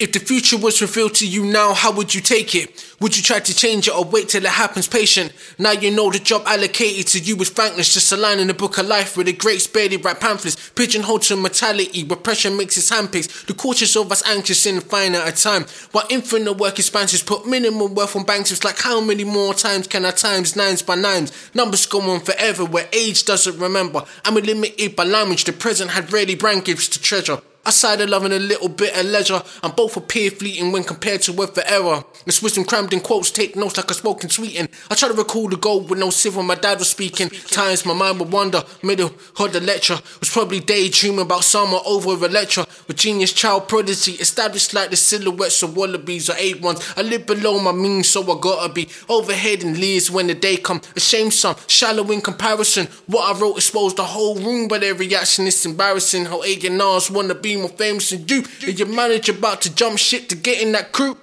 If the future was revealed to you now, how would you take it? Would you try to change it or wait till it happens patient? Now you know the job allocated to you is thankless, just a line in the book of life where the greats barely write pamphlets. Pigeonholed to mortality, where pressure makes its handpicks. The cautious of us anxious in finite time. While infinite work expansions put minimum worth on banks, it's like how many more times can I times nines by nines? Numbers go on forever where age doesn't remember. I'm limited by language, the present had rarely brand gifts to treasure. Aside of loving a little bit of leisure, I'm both appear fleeting when compared to worth the error. Wisdom crammed in quotes, take notes like a smoking sweetin'. I try to recall the gold with no when my dad was speaking. Times my mind would wander, middle heard the lecture. Was probably daydreaming about summer over a lecture. With genius child prodigy, established like the silhouettes of wallabies or eight ones. I live below my means, so I gotta be overhead in leers when the day come. A shame some, shallow in comparison. What I wrote exposed the whole room, but their reaction is embarrassing. How A&Rs wanna be more famous than you. And your manager about to jump shit to get in that crew.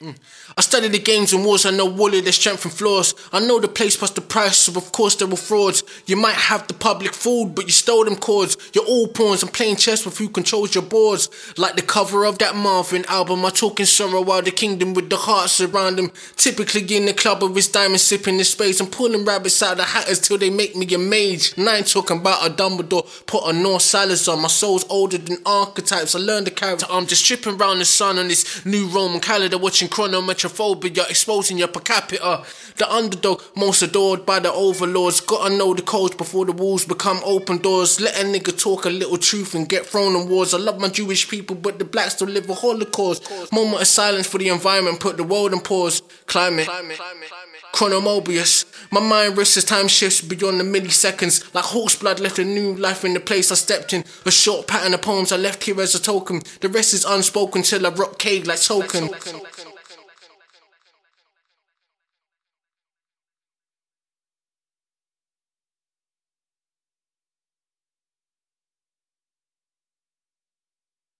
I study the games and wars, I know all of their strength and flaws. I know the place plus the price, so of course there were frauds. You might have the public fooled, but you stole them chords. You're all pawns, I'm playing chess with who controls your boards. Like the cover of that Marvin album, I talk in sorrow while the kingdom with the hearts around him. Typically in the club with his diamond sipping his space. I'm pulling rabbits out of hatters till they make me a mage. And I ain't talking about a Dumbledore, put a North Salazar. My soul's older than archetypes, I learned the character. I'm just tripping around the sun on this new Roman calendar, watching chronometrophobia, exposing your per capita. The underdog, most adored by the overlords. Gotta know the codes before the walls become open doors. Let a nigga talk a little truth and get thrown in wars. I love my Jewish people, but the blacks still live a holocaust. Moment of silence for the environment, put the world in pause. Climate. Chronomobius. My mind races time shifts beyond the milliseconds. Like horse blood left a new life in the place I stepped in. A short pattern of poems I left here as a token. The rest is unspoken till I rock cake like token. Like token.